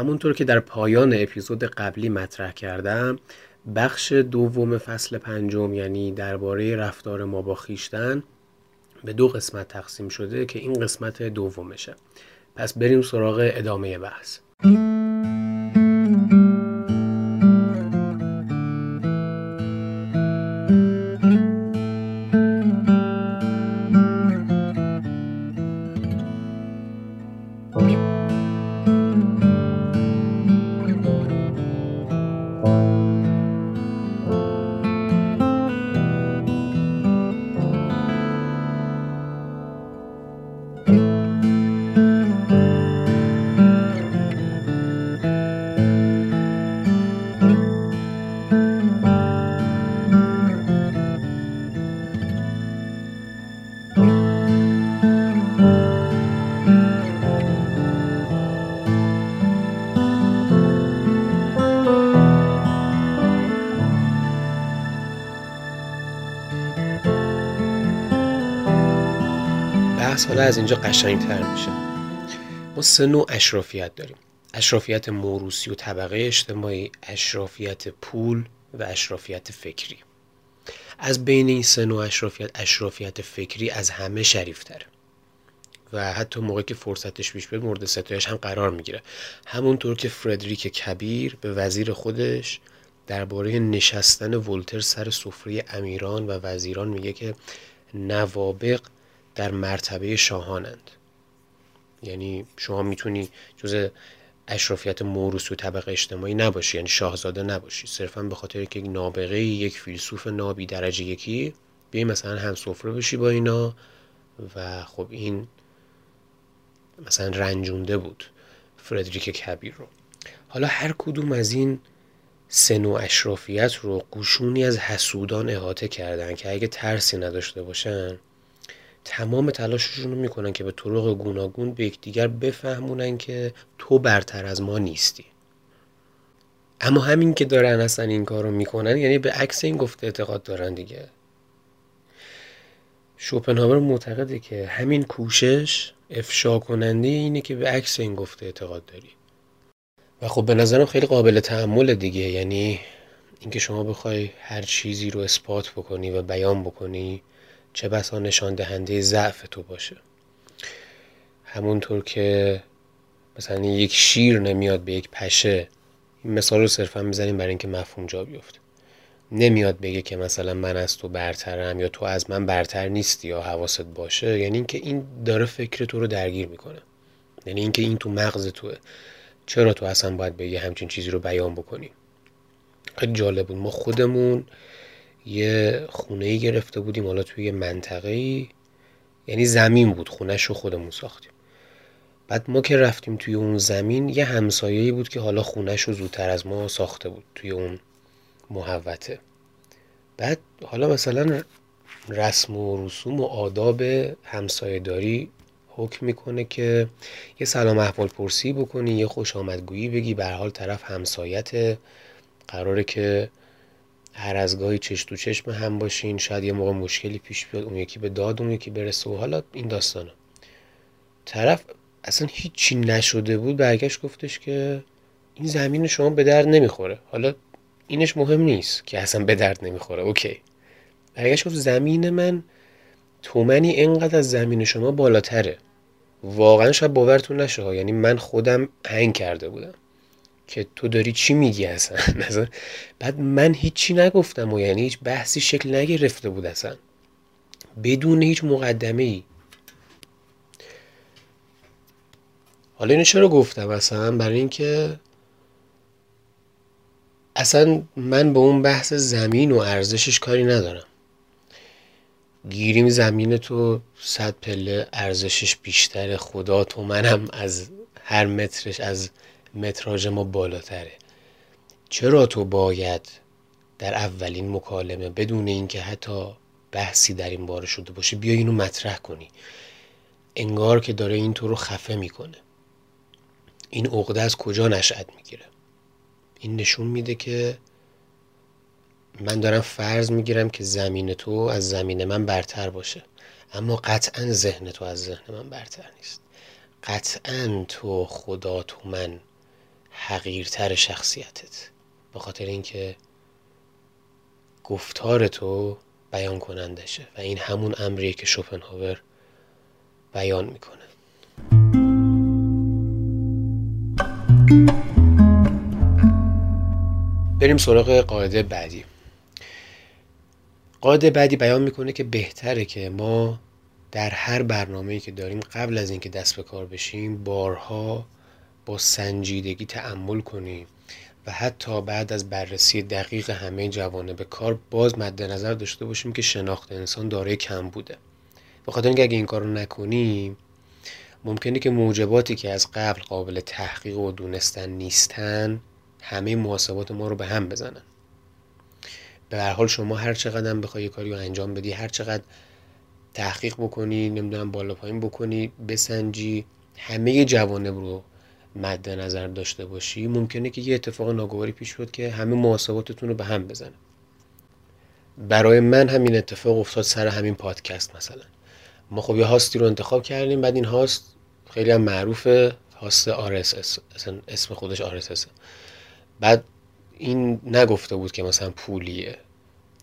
همونطور که در پایان اپیزود قبلی مطرح کردم بخش دوم فصل پنجم یعنی درباره رفتار ما با خیشتن به دو قسمت تقسیم شده که این قسمت دومشه. پس بریم سراغ ادامه بحث. از اینجا قشنگتر میشه. ما سه نوع اشرافیت داریم. اشرافیت موروسی و طبقه اجتماعی اشرافیت پول و اشرافیت فکری. از بین این سه نوع اشرافیت اشرافیت فکری از همه شریفتره. و حتی موقعی که فرصتش پیش بیاد مورد ستایش هم قرار می‌گیره. همونطور که فردریک کبیر به وزیر خودش درباره نشستن ولتر سر سفره امیران و وزیران میگه که نوابق در مرتبه شاهانند. یعنی شما می‌تونی جز اشرافیت موروث و طبقه اجتماعی نباشی یعنی شاهزاده نباشی. صرفا به خاطر که یک نابغه یک فیلسوف نابی درجه یکی بیای مثلا هم سفره بشی با اینا و خب این مثلا رنجونده بود فردریک کبیر رو. حالا هر کدوم از این سه اشرافیت رو قشونی از حسودان احاطه کردن که اگه ترسی نداشته باشن تمام تلاششون رو می‌کنن که به طرق گوناگون به یکدیگر بفهمونن که تو برتر از ما نیستی. اما همین که دارن اصلا این کار رو می‌کنن یعنی به عکس این گفته اعتقاد دارن دیگه. شوپنهاور معتقده که همین کوشش افشا کننده اینه که به عکس این گفته اعتقاد داری. و خب به نظرم خیلی قابل تحمل دیگه یعنی اینکه شما بخوای هر چیزی رو اثبات بکنی و بیان بکنی چه بسا نشان دهنده ضعف تو باشه. همونطور که مثلا یک شیر نمیاد به یک پشه این مثال رو صرفا می‌زنیم برای اینکه مفهوم جا بیفته. نمیاد بگه که مثلا من از تو برترم یا تو از من برتر نیستی یا حواست باشه. یعنی اینکه این داره فکر تو رو درگیر می‌کنه. یعنی اینکه این تو مغز توه. چرا تو اصلا باید به یه همچین چیزی رو بیان بکنی؟ خیلی جالب بود. ما خودمون یه خونه ای گرفته بودیم حالا توی یه منطقه ای یعنی زمین بود خونش رو خودمون ساختیم. بعد ما که رفتیم توی اون زمین یه همسایه‌ای بود که حالا خونش رو زودتر از ما ساخته بود توی اون محوته بعد حالا مثلا رسم و رسوم و آداب همسایه داری حکم می‌کنه که یه سلام احوال پرسی بکنی یه خوش آمدگویی بگی به حال طرف همسایت. قراره که هر از گاهی چش تو چشم هم باشین شاید یه موقع مشکلی پیش بیاد اون یکی به داد اون یکی برسه و حالا این داستانا. طرف اصلا هیچی نشده بود برگشت گفتش که این زمین شما به درد نمی‌خوره. حالا اینش مهم نیست که اصلا به درد نمی‌خوره. اوکی. برگشت گفت زمین من تومنی اینقدر از زمین شما بالاتره. واقعا شاید باورتون نشه یعنی من خودم هنگ کرده بودم. که تو داری چی میگی اصلا؟ بعد من هیچی نگفتم و یعنی هیچ بحثی شکل نگرفته بود اصلا. بدون هیچ مقدمه ای حالا اینو چرا گفتم اصلا؟ برای اینکه اصلا من به اون بحث زمین و ارزشش کاری ندارم. گیریم زمین تو صد پله ارزشش بیشتر خدا تو منم از هر مترش از متراژ ما بالاتره. چرا تو باید در اولین مکالمه بدون اینکه حتی بحثی در این باره شده باشه بیا اینو مطرح کنی؟ انگار که داره این تو رو خفه می‌کنه. این عقده از کجا نشأت می‌گیره؟ این نشون میده که من دارم فرض می‌گیرم که زمین تو از زمین من برتر باشه. اما قطعا ذهن تو از ذهن من برتر نیست. قطعا تو خدا تو من حقیرتر شخصیتت. به خاطر اینکه گفتار تو بیان کنندشه و این همون امریه که شوپنهاور بیان می‌کنه. بریم سراغ قاعده بعدی. قاعده بعدی بیان می‌کنه که بهتره که ما در هر برنامه‌ای که داریم قبل از اینکه دست به کار بشیم بارها با سنجیدگی تعمل کنیم و حتی بعد از بررسی دقیق همه جوانب کار باز مد نظر داشته باشیم که شناخت انسان دارای کم بوده. به خاطر اینکه اگه این کار رو نکنیم ممکنه که موجباتی که از قبل قابل تحقیق و دونستن نیستن همه محاسبات ما رو به هم بزنن. به هر حال شما هر چقدر بخوای کاری رو انجام بدی هر چقدر تحقیق بکنی نمی‌دونم بالا پایین بکنی بسنجی همه جوانب رو مد نظر داشته باشی ممکنه که یه اتفاق ناگواری پیش بیاد که همه محاسباتتون رو به هم بزنه. برای من همین اتفاق افتاد سر همین پادکست مثلا. ما خب یه هاستی رو انتخاب کردیم بعد این هاست خیلی هم معروفه هاست RSS اسم خودش RSS بعد این نگفته بود که مثلا پولیه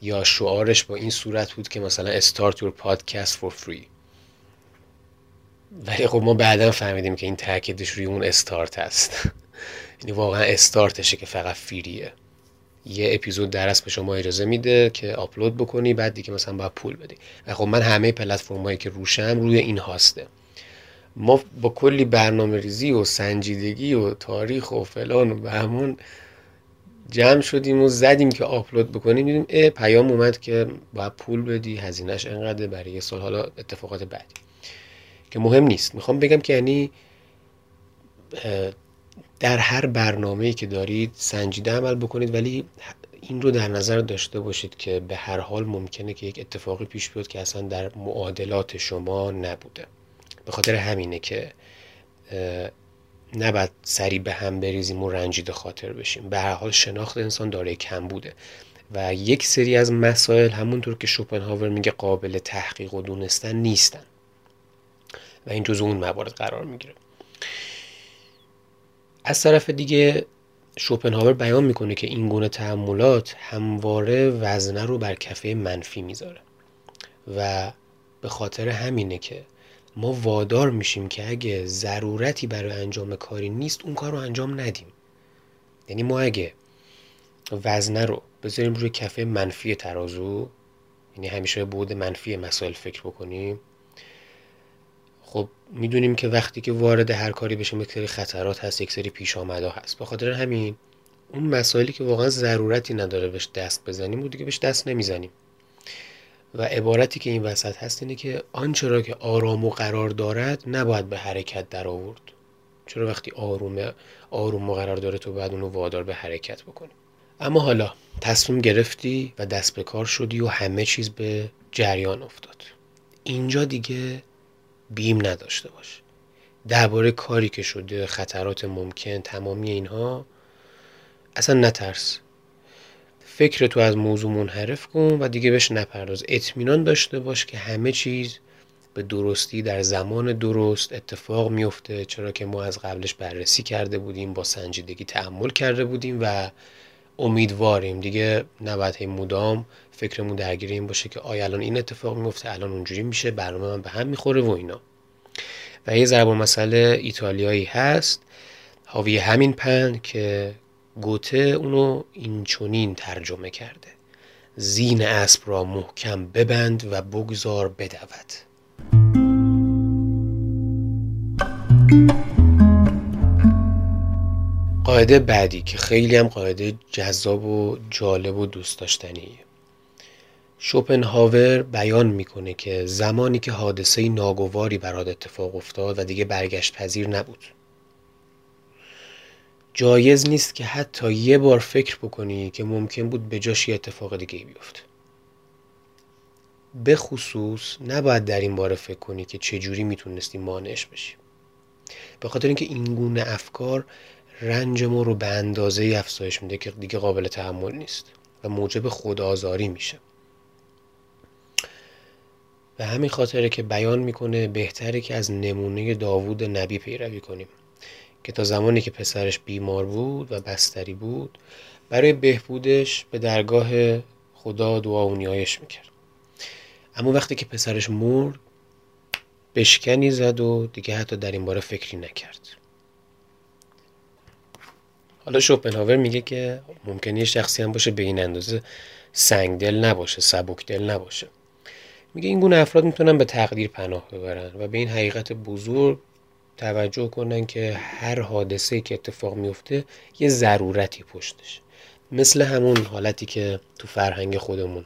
یا شعارش با این صورت بود که مثلا start your podcast for free. ولی خب ما بعدا فهمیدیم که این تاکیدش روی اون استارت هست یعنی واقعا استارتشه که فقط فریه یه اپیزود درس به شما اجازه میده که آپلود بکنی بعد دیگه مثلا باید پول بدی. و خب من همه پلتفرمایی که روشم روی این هاسته. ما با کلی برنامه ریزی و سنجیدگی و تاریخ و فلان و همون جمع شدیم و زدیم که آپلود بکنیم. دیدیم پیام اومد که باید پول بدی هزینهش انقدر برای یه سال. حالا اتفاقات بعدی. که مهم نیست. می‌خوام بگم که یعنی در هر برنامه‌ای که دارید سنجیده عمل بکنید ولی این رو در نظر داشته باشید که به هر حال ممکنه که یک اتفاقی پیش بیاد که اصلا در معادلات شما نبوده. به خاطر همینه که نباید سری به هم بریزیم و رنجیده خاطر بشیم. به هر حال شناخت انسان داره کم بوده و یک سری از مسائل همونطور که شوپنهاور میگه قابل تحقیق و دونستن نیستن. و این جزو اون موارد قرار می‌گیره. از طرف دیگه شوپنهاور بیان می‌کنه که این گونه تحملات همواره وزنه رو بر کفه منفی می‌ذاره و به خاطر همینه که ما وادار میشیم که اگه ضرورتی برای انجام کاری نیست اون کار رو انجام ندیم. یعنی ما اگه وزنه رو بذاریم روی کفه منفی ترازو یعنی همیشه بود منفی مسائل فکر بکنیم خب می‌دونیم که وقتی که وارد هر کاری بشیم یک سری خطرات هست یک سری پیش آمده هست. به خاطر همین اون مسائلی که واقعا ضرورتی نداره بهش دست بزنیم و دیگه بهش دست نمی‌زنیم. و عبارتی که این وسط هست اینه که آنچه را که آرام و قرار دارد نباید به حرکت در آورد چرا وقتی آروم آروم و قرار داره تو بعد اونو وادار به حرکت بکنی؟ اما حالا تصمیم گرفتی و دست به کار شدی و همه چیز به جریان افتاد. اینجا دیگه بیم نداشته باش. درباره کاری که شده خطرات ممکن تمامی اینها اصلا نترس. فکر تو از موضوع منحرف کن و دیگه بهش نپرداز. اطمینان داشته باش که همه چیز به درستی در زمان درست اتفاق میفته چرا که ما از قبلش بررسی کرده بودیم با سنجیدگی تحمل کرده بودیم و امیدواریم. دیگه نباید مدام فکرمون درگیر این باشه که آیا الان این اتفاق میفته الان اونجوری میشه برنامه من به هم می‌خوره و اینا. و یه ضرب مسئله ایتالیایی هست حاوی همین پند که گوته اونو این چونین ترجمه کرده. زین اسب را محکم ببند و بگذار بدود. قاعده بعدی که خیلی هم قاعده جذاب و جالب و دوست داشتنیه. شوپنهاور بیان می‌کنه که زمانی که حادثه ناگواری برات اتفاق افتاد و دیگه برگشت پذیر نبود. جایز نیست که حتی یه بار فکر بکنی که ممکن بود به جاش یه اتفاق دیگه بیفته. به خصوص نباید در این باره فکر کنی که چجوری می‌تونستی مانعش بشی. به خاطر اینکه این گونه افکار رنج ما رو به اندازه افزایش میده که دیگه قابل تحمل نیست و موجب خودآزاری میشه. و همین خاطره که بیان می‌کنه بهتره که از نمونه داوود نبی پیروی کنیم. که تا زمانی که پسرش بیمار بود و بستری بود برای بهبودش به درگاه خدا دعا و نیایش می‌کرد. اما وقتی که پسرش مرد بشکنی زد و دیگه حتی در این باره فکری نکرد. حالا شوپنهاور میگه که ممکنه شخصی هم باشه به این اندازه سنگدل نباشه سبکدل نباشه. میگه این گونه افراد می‌تونن به تقدیر پناه ببرن و به این حقیقت بزرگ توجه کنن که هر حادثه که اتفاق میفته یه ضرورتی پشتش. مثل همون حالتی که تو فرهنگ خودمون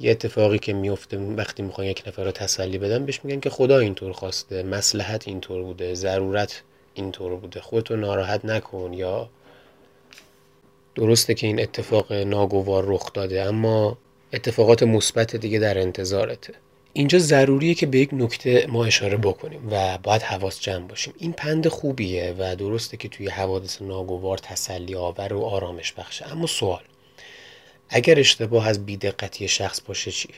یه اتفاقی که میفته وقتی می‌خوان یک نفر رو تسلی بدن بهش میگن که خدا اینطور خواسته مسلحت اینطور بوده ضرورت اینطور بوده خودتو ناراحت نکن یا درسته که این اتفاق ناگوار رخ داده اما اتفاقات مثبت دیگه در انتظارته. اینجا ضروریه که به یک نکته ما اشاره بکنیم و باید حواس جمع باشیم. این پند خوبیه و درسته که توی حوادث ناگوار تسلی آور و آرامش بخشه. اما سوال اگر اشتباه از بیدقتی شخص باشه چی؟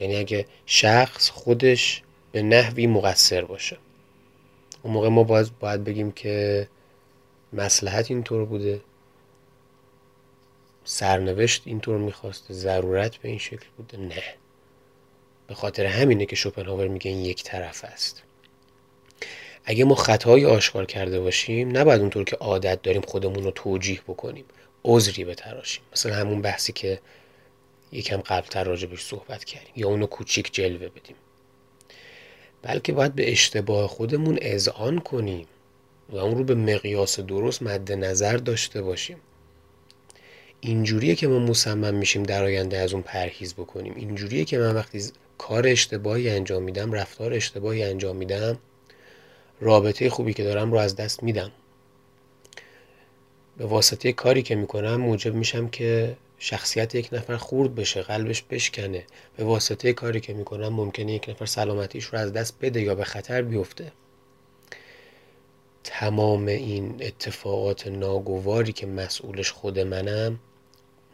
یعنی اگه شخص خودش به نحوی مقصر باشه. اون موقع ما باید, باید بگیم که مسلحت اینطور بوده. سرنوشت اینطور می‌خواسته ضرورت به این شکل بوده نه. به خاطر همینه که شوپنهاور میگه این یک طرف است. اگه ما خطایی آشکار کرده باشیم نباید اونطور که عادت داریم خودمون رو توجیه بکنیم. عذری بتراشیم. مثلا همون بحثی که یکم قبلتر راجبش صحبت کردیم. یا اونو کوچیک جلوه بدیم. بلکه باید به اشتباه خودمون اذعان کنیم و اون رو به مقیاس درست مد نظر داشته باشیم. اینجوریه که ما مصمم میشیم در آینده از اون پرهیز بکنیم. اینجوریه که من وقتی کار اشتباهی انجام میدم رفتار اشتباهی انجام میدم رابطه خوبی که دارم رو از دست میدم. به واسطه کاری که می‌کنم موجب میشم که شخصیت یک نفر خورد بشه قلبش بشکنه. به واسطه کاری که می‌کنم ممکنه یک نفر سلامتیش رو از دست بده یا به خطر بیفته. تمام این اتفاقات ناگواری که مسئولش خود منم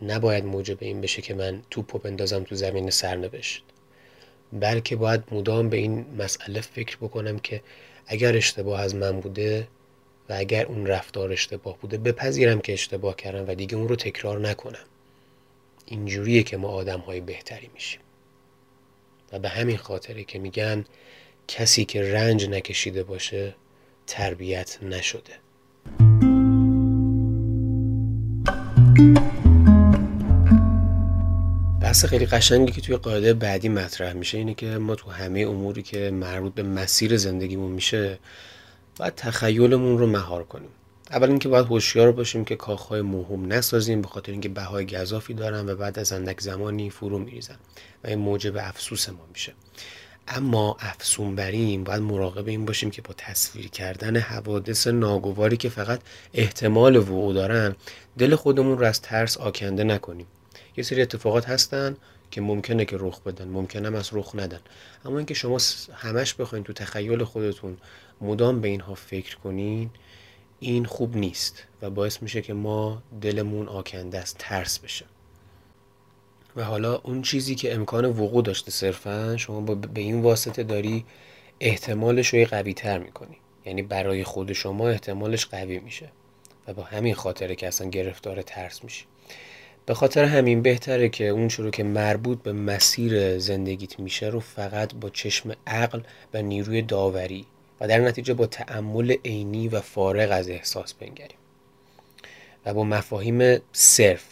نباید موجب این بشه که من توپو بندازم تو زمین سرنوشت. بلکه باید مدام به این مسئله فکر بکنم که اگر اشتباه از من بوده و اگر اون رفتار اشتباه بوده بپذیرم که اشتباه کردم و دیگه اون رو تکرار نکنم. اینجوریه که ما آدم های بهتری میشیم. و به همین خاطره که میگن کسی که رنج نکشیده باشه تربیت نشده. بحث خیلی قشنگی که توی قاعده بعدی مطرح میشه اینه که ما تو همه اموری که مربوط به مسیر زندگیمون میشه باید تخیلمون رو مهار کنیم. اول اینکه باید هوشیار باشیم که کاخهای موهوم نسازیم به خاطر اینکه بهای گذافی دارن و بعد از اندک زمانی فرو میریزن و این موجب افسوس ما میشه. اما افسون بریم باید مراقب این باشیم که با تصویر کردن حوادث ناگواری که فقط احتمال وقوع دارن دل خودمون رو از ترس آکنده نکنیم. یه سری اتفاقات هستن که ممکنه که رخ بدن ممکنه هم از رخ ندن. اما اینکه شما همش بخواین تو تخیل خودتون مدام به اینها فکر کنین این خوب نیست و باعث میشه که ما دلمون آکنده از ترس بشه. و حالا اون چیزی که امکان وقوع داشته صرفا شما به این واسطه داری احتمالش رو قوی تر می‌کنی. یعنی برای خود شما احتمالش قوی میشه. و با همین خاطره که اصلا گرفتار ترس میشی. به خاطر همین بهتره که اون رو که مربوط به مسیر زندگیت میشه رو فقط با چشم عقل و نیروی داوری و در نتیجه با تعمل عینی و فارغ از احساس بنگریم و با مفاهیم صرف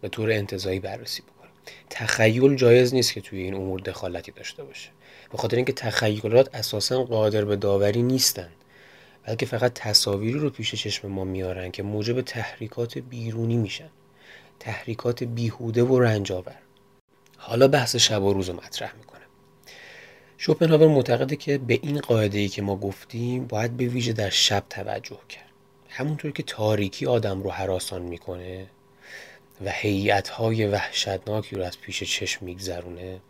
به طور انتظایی بررسی بکنیم. تخیل جایز نیست که توی این امور دخالتی داشته باشه. به خاطر اینکه تخیلات اساسا قادر به داوری نیستن بلکه فقط تصاویری رو پیش چشم ما میارن که موجب تحریکات بیرونی میشن. تحریکات بیهوده و رنجاور حالا بحث شب و روز رو مطرح می‌کنه. شوپنهاور معتقده که به این قاعده ای که ما گفتیم باید به ویژه در شب توجه کرد. همونطور که تاریکی آدم رو حراسان می‌کنه و هیئت های وحشتناکی رو از پیش چشم میگذرونه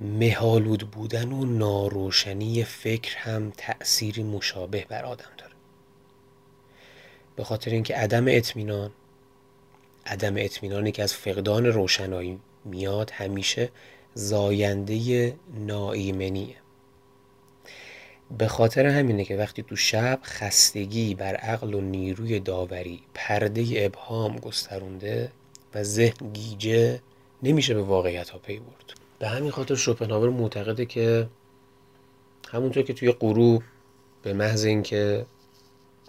مهالود بودن و ناروشنی فکر هم تأثیری مشابه بر آدم داره. به خاطر اینکه عدم اطمینان عدم اطمینانی که از فقدان روشنایی میاد همیشه زاینده ناایمنیه. به خاطر همینه که وقتی تو شب خستگی بر عقل و نیروی داوری پرده ابهام گسترونده و ذهن گیجه نمیشه به واقعیت ها پی برد. به همین خاطر شوپنهاور معتقده که همونطور که توی غروب به محض اینکه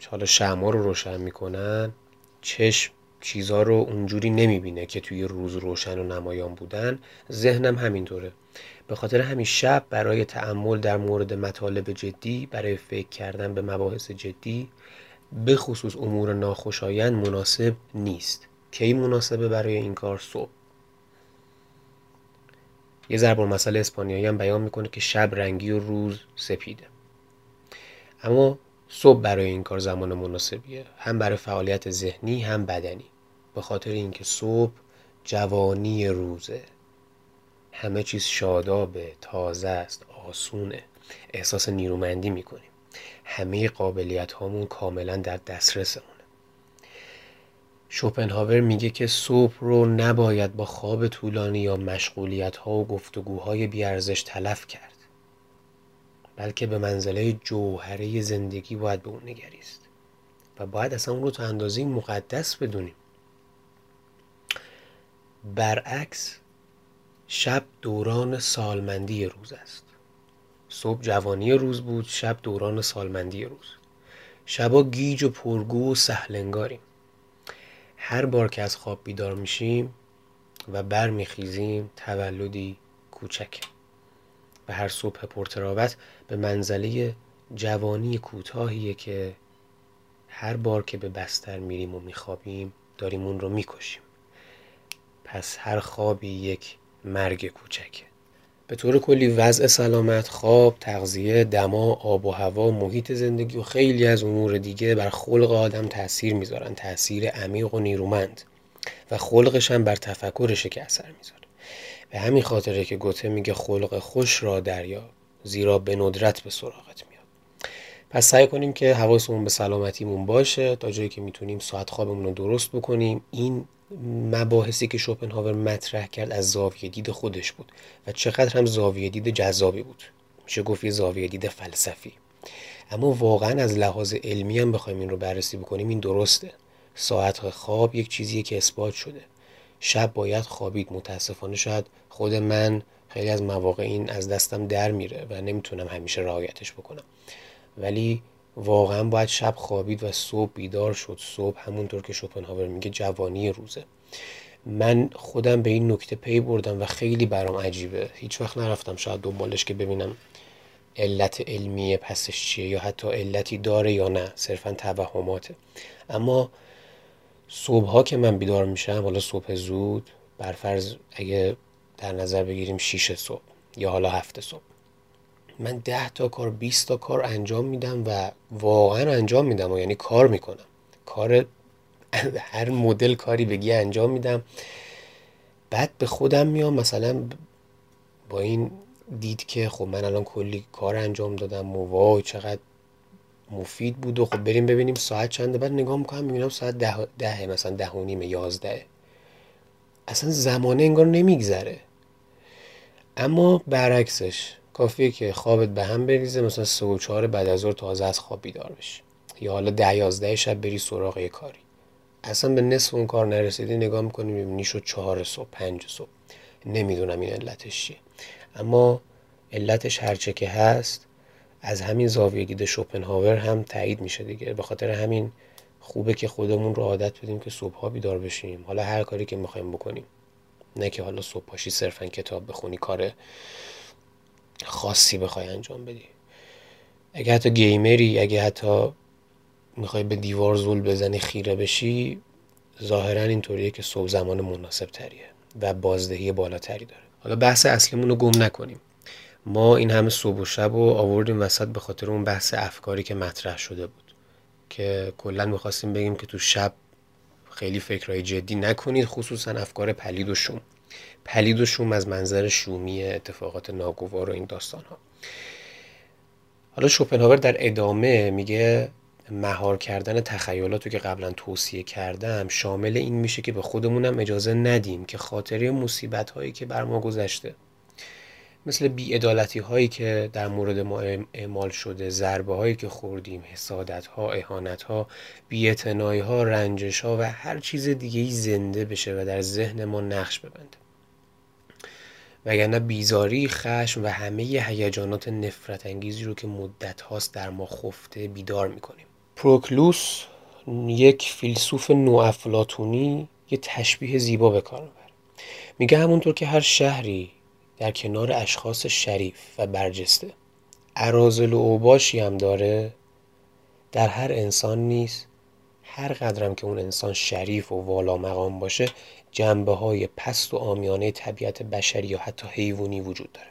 حالا شما رو روشن می‌کنن چشم چیزا رو اونجوری نمی‌بینه که توی روز روشن و نمایان بودن. ذهنم همینطوره. به خاطر همین شب برای تعمل در مورد مطالب جدی برای فکر کردن به مباحث جدی به خصوص امور ناخوشایند مناسب نیست. کی مناسبه برای این کار؟ صبح. یه ضرب مسئله اسپانیایی هم بیان می‌کنه که شب رنگی و روز سپیده. اما صبح برای این کار زمان مناسبیه هم برای فعالیت ذهنی هم بدنی. به خاطر اینکه صبح جوانی روزه. همه چیز شادابه تازه است آسونه. احساس نیرومندی می‌کنیم. همه قابلیت هامون کاملا در دسترسمونه. شوپنهاور میگه که صبح رو نباید با خواب طولانی یا مشغولیت ها و گفتگوهای بیارزش تلف کرد. بلکه به منزله جوهره زندگی باید به اون نگریست. و باید اصلا اون رو تا اندازه مقدس بدونیم. برعکس شب دوران سالمندی روز است. صبح جوانی روز بود شب دوران سالمندی روز. شبا گیج و پرگو و سهلنگاریم. هر بار که از خواب بیدار میشیم و برمیخیزیم تولدی کوچکه. و هر صبح پرتراوت به منزله جوانی کوتاهیه که هر بار که به بستر میریم و میخوابیم داریم اون رو می‌کشیم. پس هر خوابی یک مرگ کوچکه. به طور کلی وضع سلامت خواب تغذیه دما آب و هوا محیط زندگی و خیلی از امور دیگه بر خلق آدم تاثیر می‌ذارن. تاثیر عمیق و نیرومند. و خلقش هم بر تفکرشه که اثر می‌ذاره. به همین خاطره که گوته میگه خلق خوش را دریا. زیرا به ندرت به سراغت میاد. پس سعی کنیم که حواسمون به سلامتیمون باشه تا جایی که می‌تونیم ساعت خوابمون رو درست بکنیم. این مباحثی که شوپنهاور مطرح کرد از زاویه دید خودش بود و چقدر هم زاویه دید جذابی بود. میشه گفت یه زاویه دید فلسفی. اما واقعا از لحاظ علمی هم بخوایم این رو بررسی بکنیم این درسته. ساعت خواب یک چیزیه که اثبات شده. شب باید خوابید. متاسفانه شاید خود من خیلی از مواقع این از دستم در میره و نمی‌تونم همیشه رعایتش بکنم. ولی واقعا باید شب خوابید و صبح بیدار شد. صبح همونطور که شوپنهاور میگه جوانی روزه. من خودم به این نکته پی بردم و خیلی برام عجیبه. هیچ وقت نرفتم شاید دنبالش که ببینم علت علمی پسش چیه یا حتی علتی داره یا نه. صرفا توهماته. اما صبح ها که من بیدار میشم حالا صبح زود برفرض اگه در نظر بگیریم 6 صبح یا حالا هفته صبح. من ده تا کار 20 تا کار انجام میدم و واقعا انجام میدم و یعنی کار می‌کنم. کار هر مدل کاری بگی انجام میدم. بعد به خودم میام مثلا با این دید که خب من الان کلی کار انجام دادم و وای چقدر مفید بود و خب بریم ببینیم ساعت چنده. بعد نگاه می‌کنم می‌بینم ساعت ده, ده مثلا ده و نیمه یازده. اصلا زمانه انگار نمیگذره. اما برعکسش کافیه که خوابت به هم بریزه مثلا سه و چهار بعد از ظهر تازه از خواب بیدار بشی. یا حالا ده یازده شب بری سراغ یه کاری. اصلا به نصف اون کار نرسیدی نگاه می‌کنی می‌بینی شد چهار صبح پنج صبح. نمی‌دونم این علتش چیه. اما علتش هرچه که هست از همین زاویه دید شوپنهاور هم تایید میشه دیگه. به خاطر همین خوبه که خودمون رو عادت بدیم که صبحها بیدار بشیم. حالا هر کاری که می‌خوایم بکنیم. نه که حالا صبح پاشی صرفا کتاب بخونی کار خاصی بخوای انجام بدی. اگه حتی گیمری اگه حتی می‌خوای به دیوار زول بزنی خیره بشی ظاهرا اینطوریه که صبح زمان مناسب تریه و بازدهی بالاتری داره. حالا بحث اصلیمون رو گم نکنیم. ما این همه صبح و شب و آوردیم وسط به خاطر اون بحث افکاری که مطرح شده بود. که کلا می‌خواستیم بگیم که تو شب خیلی فکرهای جدی نکنید خصوصا افکار پلید و شوم. پلید و شوم از منظر شومی اتفاقات ناگوار و این داستان ها حالا شوپنهاور در ادامه میگه مهار کردن تخیلات که قبلا توصیه کردم شامل این میشه که به خودمونم اجازه ندیم که خاطره مصیبت هایی که بر ما گذشته مثل بیعدالتی هایی که در مورد ما اعمال شده ضربه هایی که خوردیم حسادت ها احانت ها بیعتنایی ها رنجش ها و هر چیز دیگه ای زنده بشه و در ذهن ما نقش ببنده. وگرنه بیزاری خشم و همه هیجانات نفرت انگیزی رو که مدت هاست در ما خفته بیدار می‌کنیم. پروکلوس یک فیلسوف نوافلاتونی یه تشبیه زیبا به کار میگه همونطور که هر شهری در کنار اشخاص شریف و برجسته. عرازل و اوباشی هم داره. در هر انسان نیست هر قدرم که اون انسان شریف و والا مقام باشه جنبه های پست و آمیانه طبیعت بشری یا حتی حیوانی وجود داره.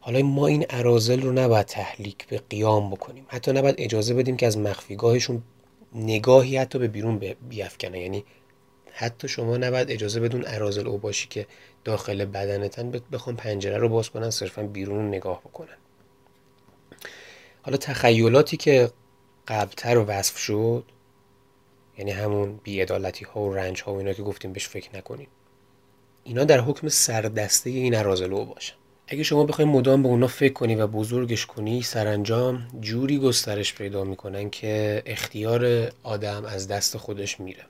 حالا ما این عرازل رو نباید تحلیک به قیام بکنیم. حتی نباید اجازه بدیم که از مخفیگاهشون نگاهی حتی به بیرون بیافکنه. یعنی حتی شما نباید اجازه بدون عرازل او باشی که داخل بدنتن بخوام پنجره رو باز کنن صرفا بیرون رو نگاه بکنن. حالا تخیلاتی که قبلتر وصف شد یعنی همون بیعدالتی ها و رنج ها و اینا که گفتیم بهش فکر نکنیم. اینا در حکم سردسته این عرازل او باشن. اگه شما بخواید مدام به اونا فکر کنی و بزرگش کنی سرانجام جوری گسترش پیدا می‌کنن که اختیار آدم از دست خودش میره.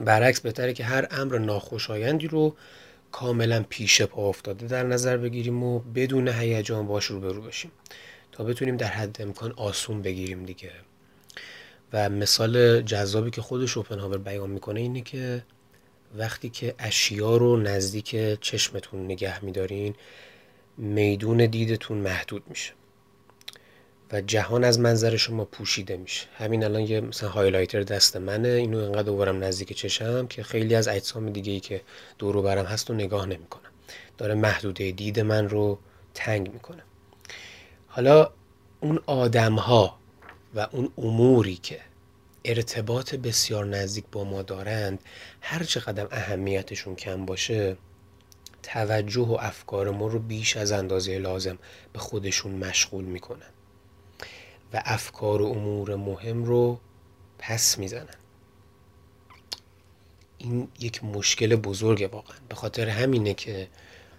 برعکس بهتره که هر امر ناخوشایندی رو کاملا پیش پا افتاده در نظر بگیریم و بدون هیجان باش رو برو بشیم. تا بتونیم در حد امکان آسون بگیریم دیگه. و مثال جذابی که خود شوپنهاور بیان می‌کنه اینه که وقتی که اشیا رو نزدیک چشمتون نگه میدارین میدون دیدتون محدود میشه. و جهان از منظر شما پوشیده میشه. همین الان یه مثلا هایلایتر دست منه. اینو انقدر دوبارم نزدیک چشم که خیلی از اجسام دیگه ای که دورو برم هست و نگاه نمی‌کنم. داره محدوده دید من رو تنگ می‌کنه. حالا اون آدم ها و اون اموری که ارتباط بسیار نزدیک با ما دارند هر چقدر اهمیتشون کم باشه توجه و افکار ما رو بیش از اندازه لازم به خودشون مشغول می‌کنن. و افکار و امور مهم رو پس می‌زنن. این یک مشکل بزرگه واقعا. به خاطر همینه که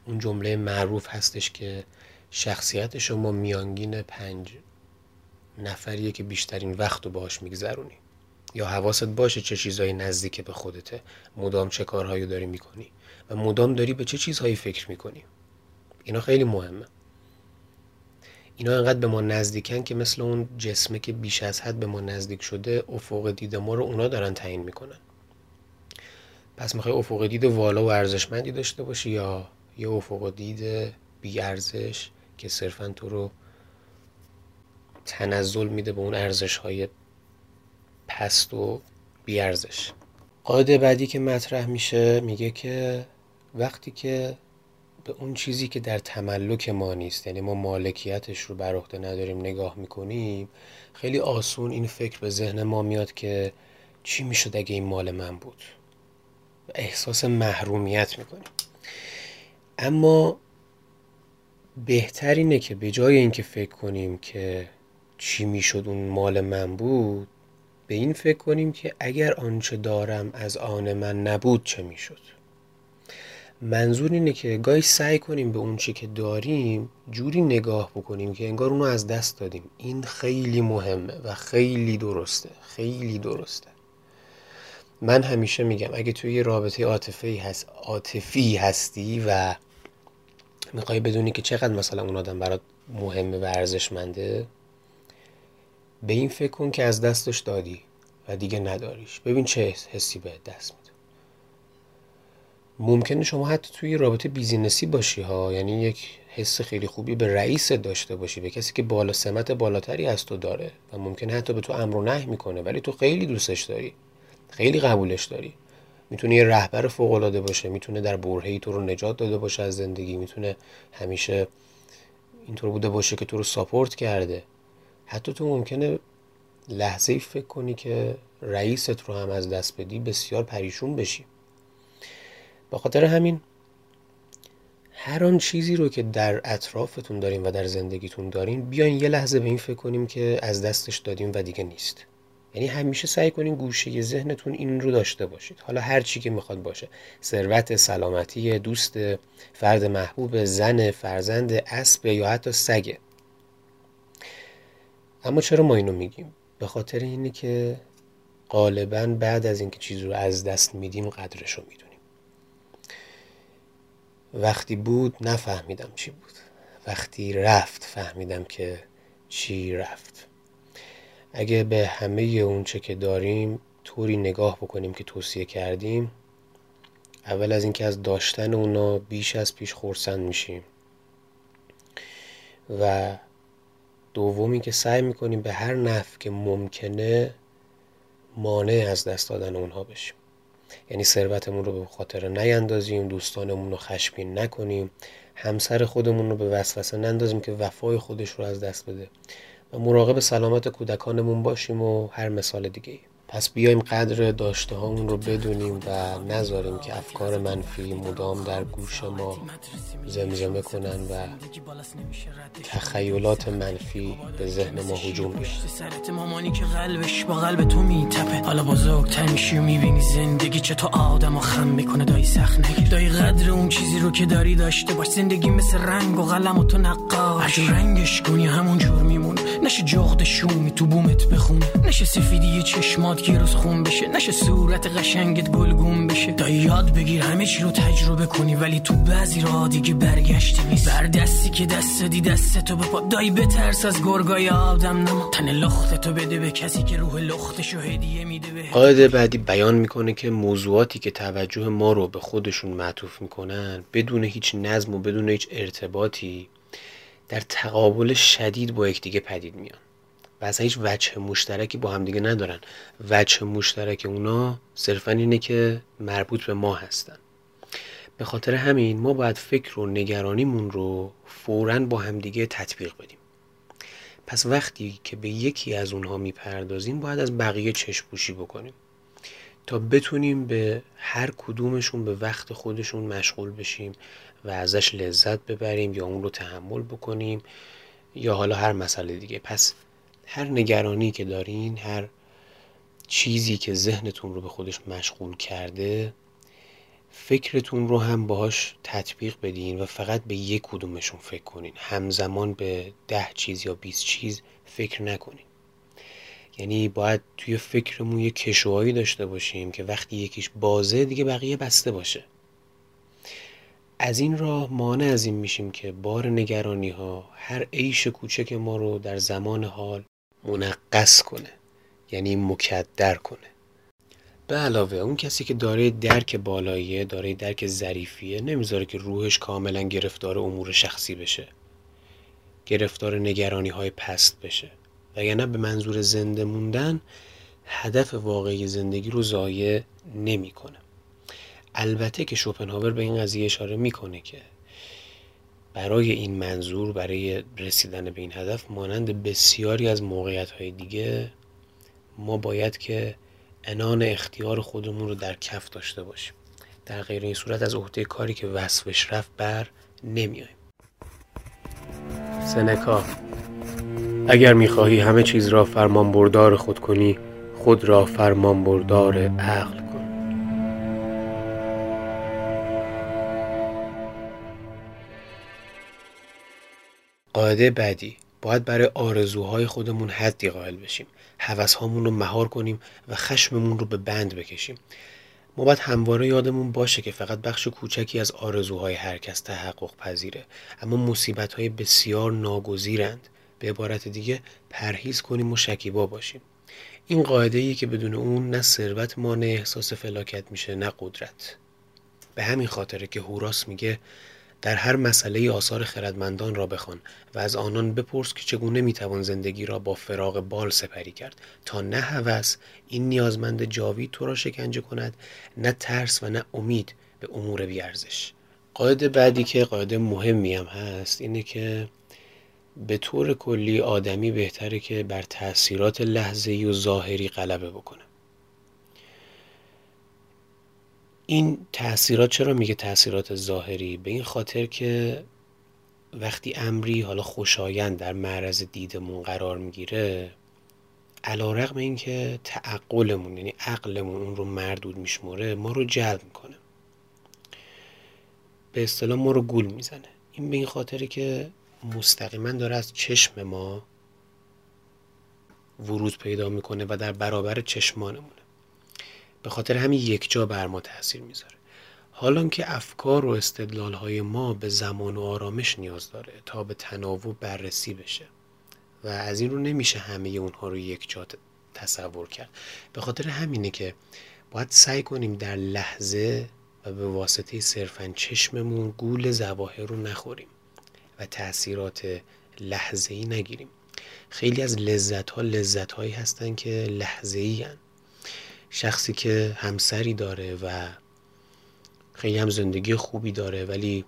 اون جمله معروف هستش که شخصیت شما میانگین پنج نفریه که بیشترین وقت رو باش میگذرونی. یا حواست باشه چه چیزهایی نزدیک به خودته. مدام چه کارهایی داری می‌کنی. و مدام داری به چه چیزهایی فکر می‌کنی. اینا خیلی مهمه. اینا انقدر به ما نزدیکن که مثل اون جسمه که بیش از حد به ما نزدیک شده افق دید ما رو اونا دارن تعیین می‌کنن. پس می‌خوای افق دید والا و ارزشمندی داشته باشی یا یه افق دید بی ارزش که صرفا تو رو تنزل میده به اون ارزش های پست و بیارزش. قاعده بعدی که مطرح میشه میگه که وقتی که به اون چیزی که در تملک ما نیست. یعنی ما مالکیتش رو بر عهده نداریم نگاه می‌کنیم. خیلی آسون این فکر به ذهن ما میاد که چی می‌شد اگه این مال من بود؟ احساس محرومیت می‌کنیم. اما بهتر اینه که به جای اینکه فکر کنیم که چی می‌شد اون مال من بود به این فکر کنیم که اگر آنچه دارم از آن من نبود چه می‌شد؟ منظور اینه که گاهی سعی کنیم به اون چی که داریم جوری نگاه بکنیم که انگار اونو از دست دادیم. این خیلی مهمه و خیلی درسته خیلی درسته. من همیشه میگم اگه توی یه رابطه عاطفی هست عاطفی هستی و می‌خوای بدونی که چقدر مثلا اون آدم برات مهمه و ارزشمنده به این فکر کن که از دستش دادی و دیگه نداریش. ببین چه حسی به دست میده. ممکنه شما حتی توی رابطه بیزینسی باشی ها. یعنی یک حس خیلی خوبی به رئیس داشته باشی به کسی که بالا سمت بالاتری از تو داره و ممکنه حتی به تو امر و نهی می‌کنه ولی تو خیلی دوستش داری خیلی قبولش داری. می‌تونه یه رهبر فوق العاده باشه می‌تونه در برهه‌ای تو رو نجات داده باشه از زندگی می‌تونه همیشه اینطور بوده باشه که تو رو ساپورت کرده. حتی تو ممکنه لحظه ای فکر کنی که رئیست رو هم از دست بدی بسیار پریشون بشی. با خاطر همین هر آن چیزی رو که در اطرافتون داریم و در زندگیتون داریم بیاین یه لحظه به این فکر کنیم که از دستش دادیم و دیگه نیست. یعنی همیشه سعی کنین گوشه ذهنتون این رو داشته باشید. حالا هر چی که می‌خواد باشه. ثروت سلامتی دوست فرد محبوب زن فرزند اسب یا حتی سگه اما چرا ما اینو میگیم؟ به خاطر اینه که غالبا بعد از اینکه چیزی رو از دست میدیم قدرش رو می‌دونیم. وقتی بود نفهمیدم چی بود. وقتی رفت فهمیدم که چی رفت. اگه به همه اون چه که داریم طوری نگاه بکنیم که توصیه کردیم اول از اینکه از داشتن اونا بیش از پیش خورسند میشیم. و دومی که سعی می‌کنیم به هر نفع که ممکنه مانع از دست دادن اونها بشیم. یعنی ثروتمون رو به خاطر نیندازیم دوستانمون رو خشمگین نکنیم همسر خودمون رو به وسوسه نندازیم که وفای خودش رو از دست بده و مراقب سلامت کودکانمون باشیم و هر مثال دیگه ای. پس بیایم قدر داشته هامون رو بدونیم و نذاریم که افکار منفی مدام در گوش ما زمزمه کنن و تخیلات منفی به ذهن ما هجوم بیارن سرت مامانی که قلبش با قلب تو میتپه. حالا بزرگتر میشی و می‌بینی زندگی چه تو آدم و خم می‌کنه. دایی سخت نگیر. دایی قدر اون چیزی رو که داری داشته باش. زندگی مثل رنگ و قلم و تو نقاش. هر رنگش کنی همون جور میمون نشه جغد شومی تو بومت بخونه نشه سفیدی چشمات یه روز خون بشه. نشه صورت قشنگت گلگون بشه. تا یاد بگیر همه چی رو تجربه کنی ولی تو بعضی را دیگه برگشتی نیست. بر دستی که دست دی دست تو بپا دایی بترس از گرگای آدم نما. تن لخت تو بده به کسی که روح لختشو هدیه میده به قاعده بعدی بیان می‌کنه که موضوعاتی که توجه ما رو به خودشون معطوف می‌کنن بدون هیچ نظم و بدون هیچ ارتباطی در تقابل شدید با یکدیگه پدید میان. و اصلا هیچ وجه مشترکی با همدیگه ندارن. وجه مشترک اونا صرفا اینه که مربوط به ما هستن. به خاطر همین ما باید فکر و نگرانیمون رو فورا با همدیگه تطبیق بدیم. پس وقتی که به یکی از اونها می‌پردازیم باید از بقیه چشپوشی بکنیم. تا بتونیم به هر کدومشون به وقت خودشون مشغول بشیم و ازش لذت ببریم یا اون رو تحمل بکنیم یا حالا هر مسئله دیگه. پس هر نگرانی که دارین هر چیزی که ذهنتون رو به خودش مشغول کرده فکرتون رو هم باهاش تطبیق بدین و فقط به یک کدومشون فکر کنین. همزمان به ده چیز یا 20 چیز فکر نکنین. یعنی باید توی فکرمون یه کشوهایی داشته باشیم که وقتی یکیش بازه دیگه بقیه بسته باشه. از این راه مانع از این میشیم که بار نگرانی ها هر عیش کوچک ما رو در زمان حال منقص کنه. یعنی مکدر کنه. به علاوه اون کسی که داره درک بالاییه داره درک ظریفیه نمی‌ذاره که روحش کاملا گرفتار امور شخصی بشه. گرفتار نگرانی های پست بشه. وگرنه به منظور زنده موندن هدف واقعی زندگی رو ضایع نمی‌کنه. البته که شوپنهاور به این قضیه اشاره می‌کنه که برای این منظور برای رسیدن به این هدف مانند بسیاری از موقعیت های دیگه ما باید که انان اختیار خودمون رو در کف داشته باشیم. در غیر این صورت از عهده کاری که وصفش رفت بر نمیایم سنکا اگر می‌خواهی همه چیز را فرمان بردار خود کنی خود را فرمان بردار عقل قاعده بعدی. باید برای آرزوهای خودمون حدی قائل بشیم. هوسهامون رو مهار کنیم و خشممون رو به بند بکشیم. ما باید همواره یادمون باشه که فقط بخش کوچکی از آرزوهای هر کس تحقق پذیره. اما مصیبت های بسیار ناگزیرند. به عبارت دیگه پرهیز کنیم و شکیبا باشیم. این قاعده ای که بدون اون نه ثروت مانع احساس فلاکت میشه نه قدرت. به همین خاطره که هوراس میگه در هر مسئله آثار خردمندان را بخوان و از آنان بپرس که چگونه می‌توان زندگی را با فراغ بال سپری کرد. تا نه هوس این نیازمند جاوید تو را شکنجه کند نه ترس و نه امید به امور بیارزش قاعده بعدی که قاعده مهمی هم هست اینه که به طور کلی آدمی بهتره که بر تاثیرات لحظه‌ای و ظاهری غلبه بکنه. این تاثیرات چرا میگه تاثیرات ظاهری؟ به این خاطر که وقتی امری حالا خوشایند در معرض دیدمون قرار می‌گیره علا رقم این که تعقلمون یعنی عقلمون اون رو مردود میشموره ما رو جلب می‌کنه. به اصطلاح ما رو گول می‌زنه. این به این خاطره که مستقیما داره از چشم ما ورود پیدا می‌کنه و در برابر چشمانمونه. به خاطر همین یک جا بر ما تاثیر می‌ذاره. حالا که افکار و استدلال های ما به زمان و آرامش نیاز داره تا به تناوب بررسی بشه. و از این رو نمیشه همه اونها رو یک جا تصور کرد. به خاطر همینه که باید سعی کنیم در لحظه و به واسطه صرفا چشممون گول زواهر رو نخوریم و تاثیرات لحظه ای نگیریم. خیلی از لذت ها لذت هایی هستن که لحظه ای هن. شخصی که همسری داره و خیلی هم زندگی خوبی داره ولی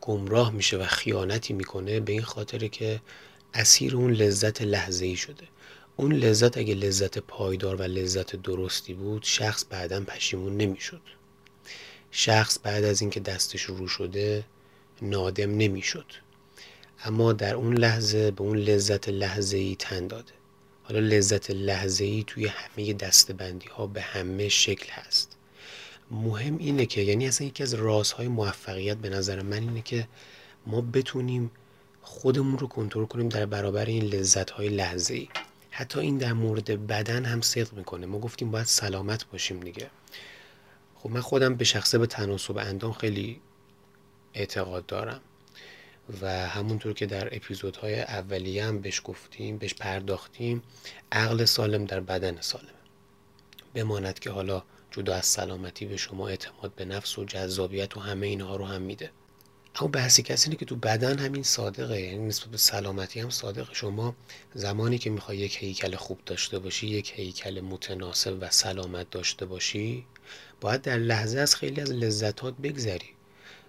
گمراه میشه و خیانتی می‌کنه به این خاطر که اسیر اون لذت لحظه ای شده. اون لذت اگه لذت پایدار و لذت درستی بود شخص بعدا پشیمون نمی‌شد. شخص بعد از اینکه دستش رو شده نادم نمی‌شد. اما در اون لحظه به اون لذت لحظه ای تن داده. حالا لذت لحظه ای توی همه دستبندی ها به همه شکل هست. مهم اینه که یعنی اصلا یکی از رازهای موفقیت به نظر من اینه که ما بتونیم خودمون رو کنترل کنیم در برابر این لذت های لحظه ای حتی این در مورد بدن هم صدق می‌کنه. ما گفتیم باید سلامت باشیم دیگه. خب من خودم به شخصه به تناسب اندام خیلی اعتقاد دارم. و همونطور که در اپیزودهای اولیه هم بهش گفتیم بهش پرداختیم عقل سالم در بدن سالم بماند که حالا جدا از سلامتی به شما اعتماد به نفس و جذابیت و همه اینها رو هم میده. اما بحثی کسی اینه که تو بدن همین صادقه یعنی نسبت به سلامتی هم صادقه. شما زمانی که می‌خوای یک هیکل خوب داشته باشی یک هیکل متناسب و سلامت داشته باشی باید در لحظه از خیلی از لذتات بگذری.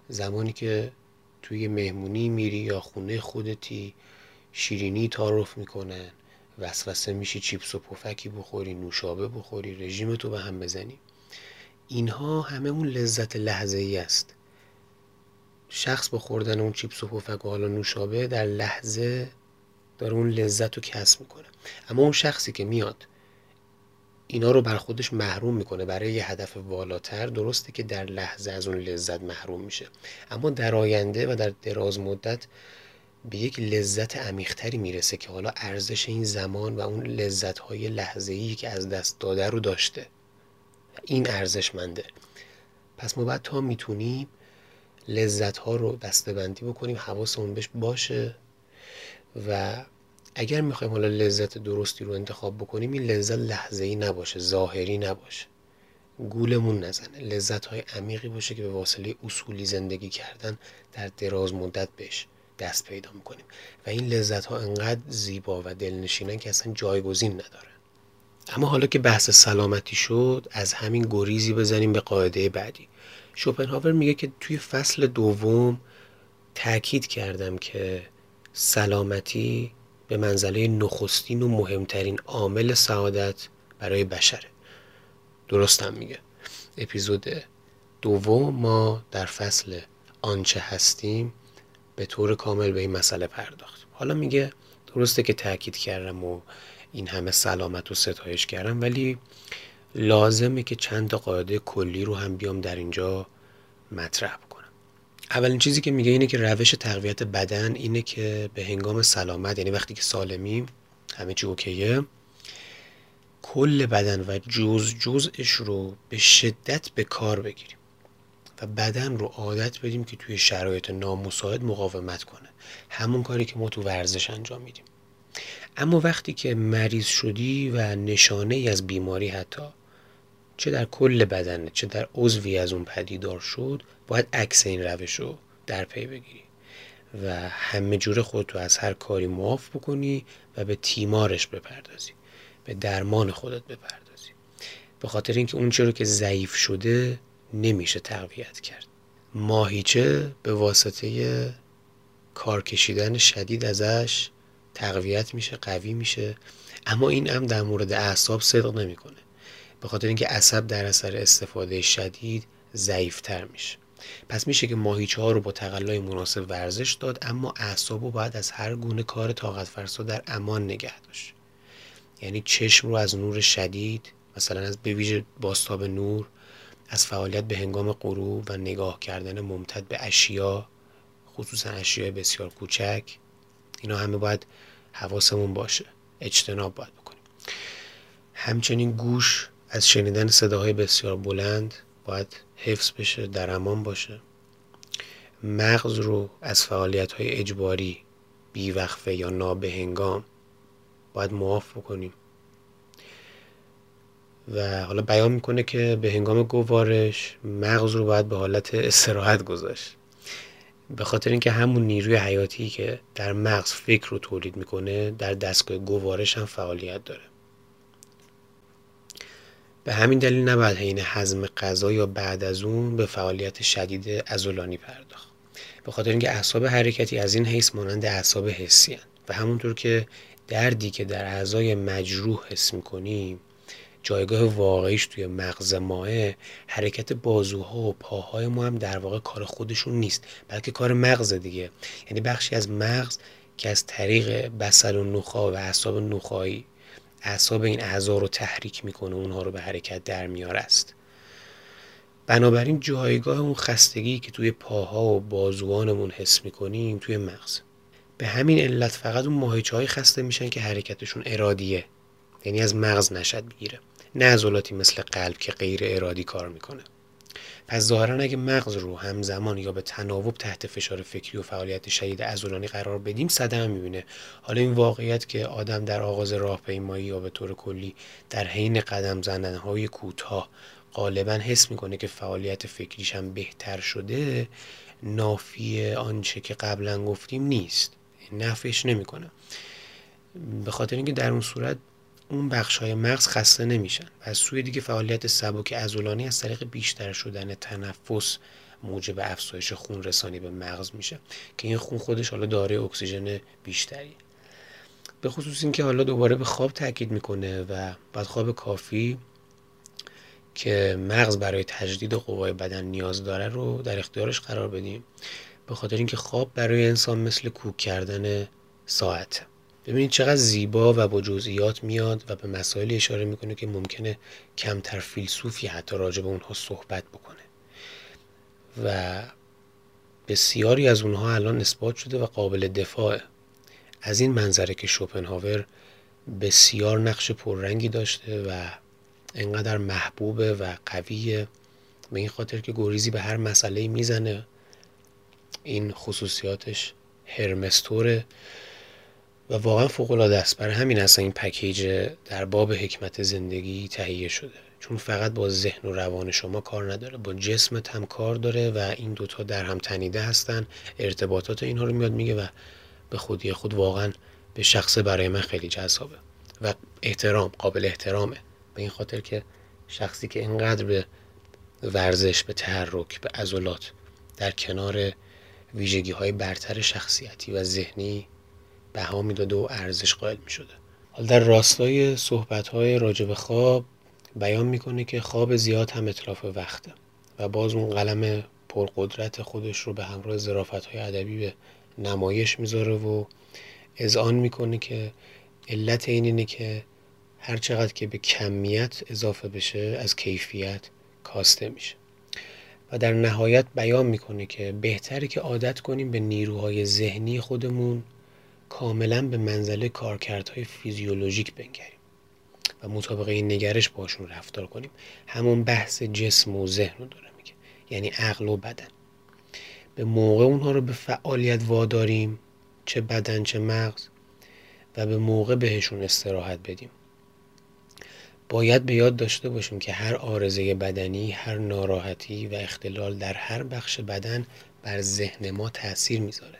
زمانی که توی مهمونی میری یا خونه خودتی شیرینی تعارف می‌کنن وسوسه میشی چیپس و پفکی بخوری نوشابه بخوری رژیم تو به هم بزنی. اینها همه اون لذت لحظه ای است. شخص با خوردن اون چیپس و پفک و حالا نوشابه در لحظه داره اون لذت رو کسب می‌کنه. اما اون شخصی که میاد اینا رو بر خودش محروم می‌کنه. برای یه هدف والاتر درسته که در لحظه از اون لذت محروم میشه. اما در آینده و در دراز مدت به یک لذت عمیقتری می‌رسه که حالا ارزش این زمان و اون لذت های لحظه ای که از دست داده رو داشته. این ارزشمنده. پس ما باید تا می‌تونیم لذت ها رو دستبندی بکنیم حواسمون بهش باشه و اگر می‌خوایم حالا لذت درستی رو انتخاب بکنیم این لذت لحظه ای نباشه ظاهری نباشه. گولمون نزنه. لذت های عمیقی باشه که به واسطه اصولی زندگی کردن در دراز مدت بهش دست پیدا می‌کنیم. و این لذت ها انقدر زیبا و دلنشینن که اصلا جایگزین ندارن. اما حالا که بحث سلامتی شد از همین گریزی بزنیم به قاعده بعدی. شوپنهاور میگه که توی فصل دوم تاکید کردم که سلامتی به منزله نخستین و مهمترین عامل سعادت برای بشره درستم میگه. اپیزود دوم ما در فصل آنچه هستیم به طور کامل به این مسئله پرداخت. حالا میگه درسته که تاکید کردم و این همه سلامت و ستایش کردم ولی لازمه که چند تا قاعده کلی رو هم بیام در اینجا مطرح اولین چیزی که میگه اینه که روش تقویت بدن اینه که به هنگام سلامت یعنی وقتی که سالمیم همه چی اوکیه کل بدن و جز جزش رو به شدت به کار بگیریم و بدن رو عادت بدیم که توی شرایط نامساعد مقاومت کنه. همون کاری که ما تو ورزش انجام میدیم. اما وقتی که مریض شدی و نشانه ای از بیماری حتی چه در کل بدنه چه در عضوی از اون پدیدار شد باید عکس این روش رو در پی بگیری و همه جور خودتو از هر کاری معاف بکنی و به تیمارش بپردازی به درمان خودت بپردازی. به خاطر اینکه اون رو که ضعیف شده نمیشه تقویت کرد. ماهیچه به واسطه کار کشیدن شدید ازش تقویت میشه قوی میشه. اما این هم در مورد اعصاب صدق نمی‌کنه. به خاطر اینکه عصب در اثر استفاده شدید ضعیفتر میشه. پس میشه که ماهیچه ها رو با تقلای مناسب ورزش داد اما اعصاب رو باید از هر گونه کار طاقت فرسا در امان نگه داشت. یعنی چشم رو از نور شدید مثلا از به ویژه باستاب نور از فعالیت به هنگام غروب و نگاه کردن ممتد به اشیا خصوصا اشیاء بسیار کوچک اینا همه باید حواسمون باشه. اجتناب باید بکنیم. همچنین گوش از شنیدن صداهای بسیار بلند باید حفظ بشه در امان باشه. مغز رو از فعالیت های اجباری بیوقفه یا نابهنگام باید معاف بکنیم. و حالا بیان می‌کنه که به هنگام گوارش مغز رو باید به حالت استراحت گذاشت. به خاطر اینکه همون نیروی حیاتی که در مغز فکر رو تولید می‌کنه در دستگاه گوارش هم فعالیت داره. به همین دلیل نباید حین هضم غذا یا بعد از اون به فعالیت شدید ازولانی پرداخت به خاطر اینکه اعصاب حرکتی از این حیث مانند اعصاب حسی هن. و همونطور که دردی که در اعضای مجروح حس می‌کنیم جایگاه واقعیش توی مغز ماه حرکت بازوها و پاهای ما هم در واقع کار خودشون نیست بلکه کار مغز دیگه یعنی بخشی از مغز که از طریق بسل و نخا و اعصاب نخایی اعصاب این اعضا رو تحریک می‌کنه اونها رو به حرکت در میار است. بنابراین جایگاه اون خستگی که توی پاها و بازوانمون حس می‌کنیم توی مغز. به همین علت فقط اون ماهیچه های خسته میشن که حرکتشون ارادیه. یعنی از مغز نشد بگیره نه عضلاتی مثل قلب که غیر ارادی کار می‌کنه. پس ظاهرا اگه مغز رو همزمان یا به تناوب تحت فشار فکری و فعالیت شدید عضلانی قرار بدیم صدمه می‌بینه. حالا این واقعیت که آدم در آغاز راهپیمایی یا به طور کلی در حین قدم زدن های کوتاه غالبا حس می‌کنه که فعالیت فکریش هم بهتر شده نافی آنچه که قبلا گفتیم نیست. نفش نمی‌کنه. به خاطر اینکه در اون صورت اون بخش های مغز خسته نمیشن و از سوی دیگه فعالیت سبک ازولانی از طریق بیشتر شدن تنفس موجب افزایش خون رسانی به مغز میشه که این خون خودش حالا داره اکسیژن بیشتری. به خصوص اینکه حالا دوباره به خواب تاکید می‌کنه و بعد خواب کافی که مغز برای تجدید قوای بدن نیاز داره رو در اختیارش قرار بدیم. به خاطر اینکه خواب برای انسان مثل کوک کردن ساعت ببینید چقدر زیبا و با جزئیات میاد و به مسائل اشاره می‌کنه که ممکنه کمتر فیلسوفی حتی راجع به اونها صحبت بکنه. و بسیاری از اونها الان اثبات شده و قابل دفاعه. از این منظره که شوپنهاور بسیار نقش پررنگی داشته و انقدر محبوبه و قویه. به این خاطر که گریزی به هر مسئله می‌زنه. این خصوصیاتش هرمستوره. و واقعا فوق العاده است برای همین اصلا این پکیج در باب حکمت زندگی تهیه شده. چون فقط با ذهن و روان شما کار نداره با جسمت هم کار داره و این دوتا در هم تنیده هستن. ارتباطات اینها رو میاد میگه و به خودی خود واقعا به شخص برای من خیلی جذابه و احترام قابل احترامه. به این خاطر که شخصی که اینقدر به ورزش به تحرک به عضلات در کنار ویژگی های برتر شخصیتی و ذهنی بها می‌داده و ارزش قائل می شده حال در راستای صحبت های راجب خواب بیان می‌کنه که خواب زیاد هم اطلاف وقته و باز اون قلم پرقدرت خودش رو به همراه زرافت های ادبی به نمایش می‌ذاره و اذعان می‌کنه که علت این اینه که هر چقدر که به کمیت اضافه بشه از کیفیت کاسته میشه. و در نهایت بیان می‌کنه که بهتره که عادت کنیم به نیروهای ذهنی خودمون کاملا به منزله کارکردهای فیزیولوژیک بنگریم و مطابق این نگرش باشون رفتار کنیم. همون بحث جسم و ذهن رو داره میگه. یعنی عقل و بدن. به موقع اونها رو به فعالیت واداریم چه بدن چه مغز و به موقع بهشون استراحت بدیم. باید به یاد داشته باشیم که هر آرزه بدنی هر ناراحتی و اختلال در هر بخش بدن بر ذهن ما تاثیر می‌ذاره.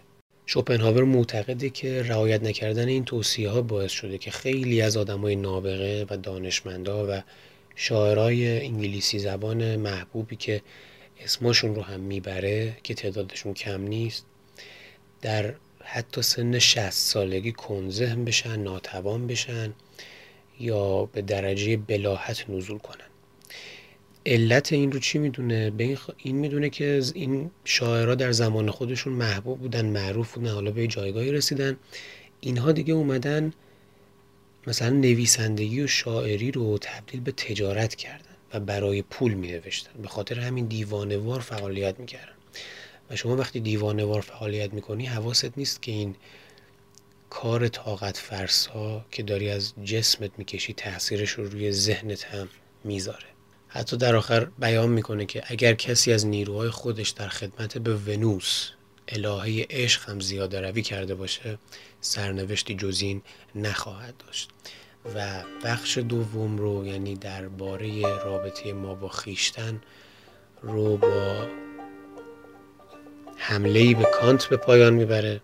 شوپنهاور معتقده که رعایت نکردن این توصیه ها باعث شده که خیلی از آدمای نابغه و دانشمندا و شاعرای انگلیسی زبان محبوبی که اسمشون رو هم می‌بره که تعدادشون کم نیست در حتی سن 60 سالگی کنزهم بشن ناتوان بشن یا به درجه بلاحت نزول کنن. علت این رو چی می‌دونه؟ به این, می‌دونه که این شاعرها در زمان خودشون محبوب بودن معروف بودن حالا به جایگاهی رسیدن. اینها دیگه اومدن مثلا نویسندگی و شاعری رو تبدیل به تجارت کردن و برای پول می نوشتن به خاطر همین دیوانوار فعالیت می کردن. و شما وقتی دیوانوار فعالیت می‌کنی حواست نیست که این کار طاقت فرسا که داری از جسمت می‌کشی تاثیرش رو روی ذهنت هم می‌ذاره. حتی در آخر بیان می‌کنه که اگر کسی از نیروهای خودش در خدمت به ونوس الهه عشق هم زیاده روی کرده باشه سرنوشتی جزین نخواهد داشت. و بخش دوم رو یعنی درباره رابطه ما با خیشتن رو با حمله به کانت به پایان می‌بره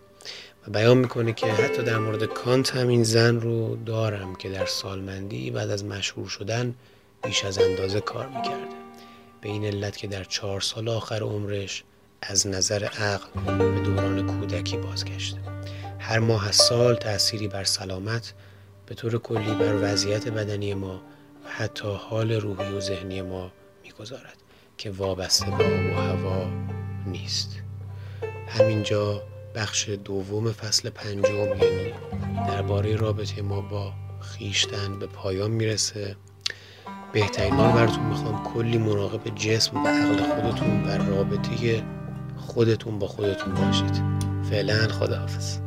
و بیان می‌کنه که حتی در مورد کانت هم این زن رو دارم که در سالمندی بعد از مشهور شدن بیش از اندازه کار می‌کرده به این علت که در چهار سال آخر عمرش از نظر عقل به دوران کودکی بازگشته هر ماه از سال تأثیری بر سلامت به طور کلی بر وضعیت بدنی ما و حتی حال روحی و ذهنی ما می‌گذارد که وابسته به آب و هوا نیست. همینجا بخش دوم فصل پنجم یعنی درباره رابطه ما با خیشتن به پایان می‌رسه. بهترین رو براتون می‌خوام. کلی مراقب جسم و عقل خودتون و رابطه خودتون با خودتون باشید. فعلا خداحافظ.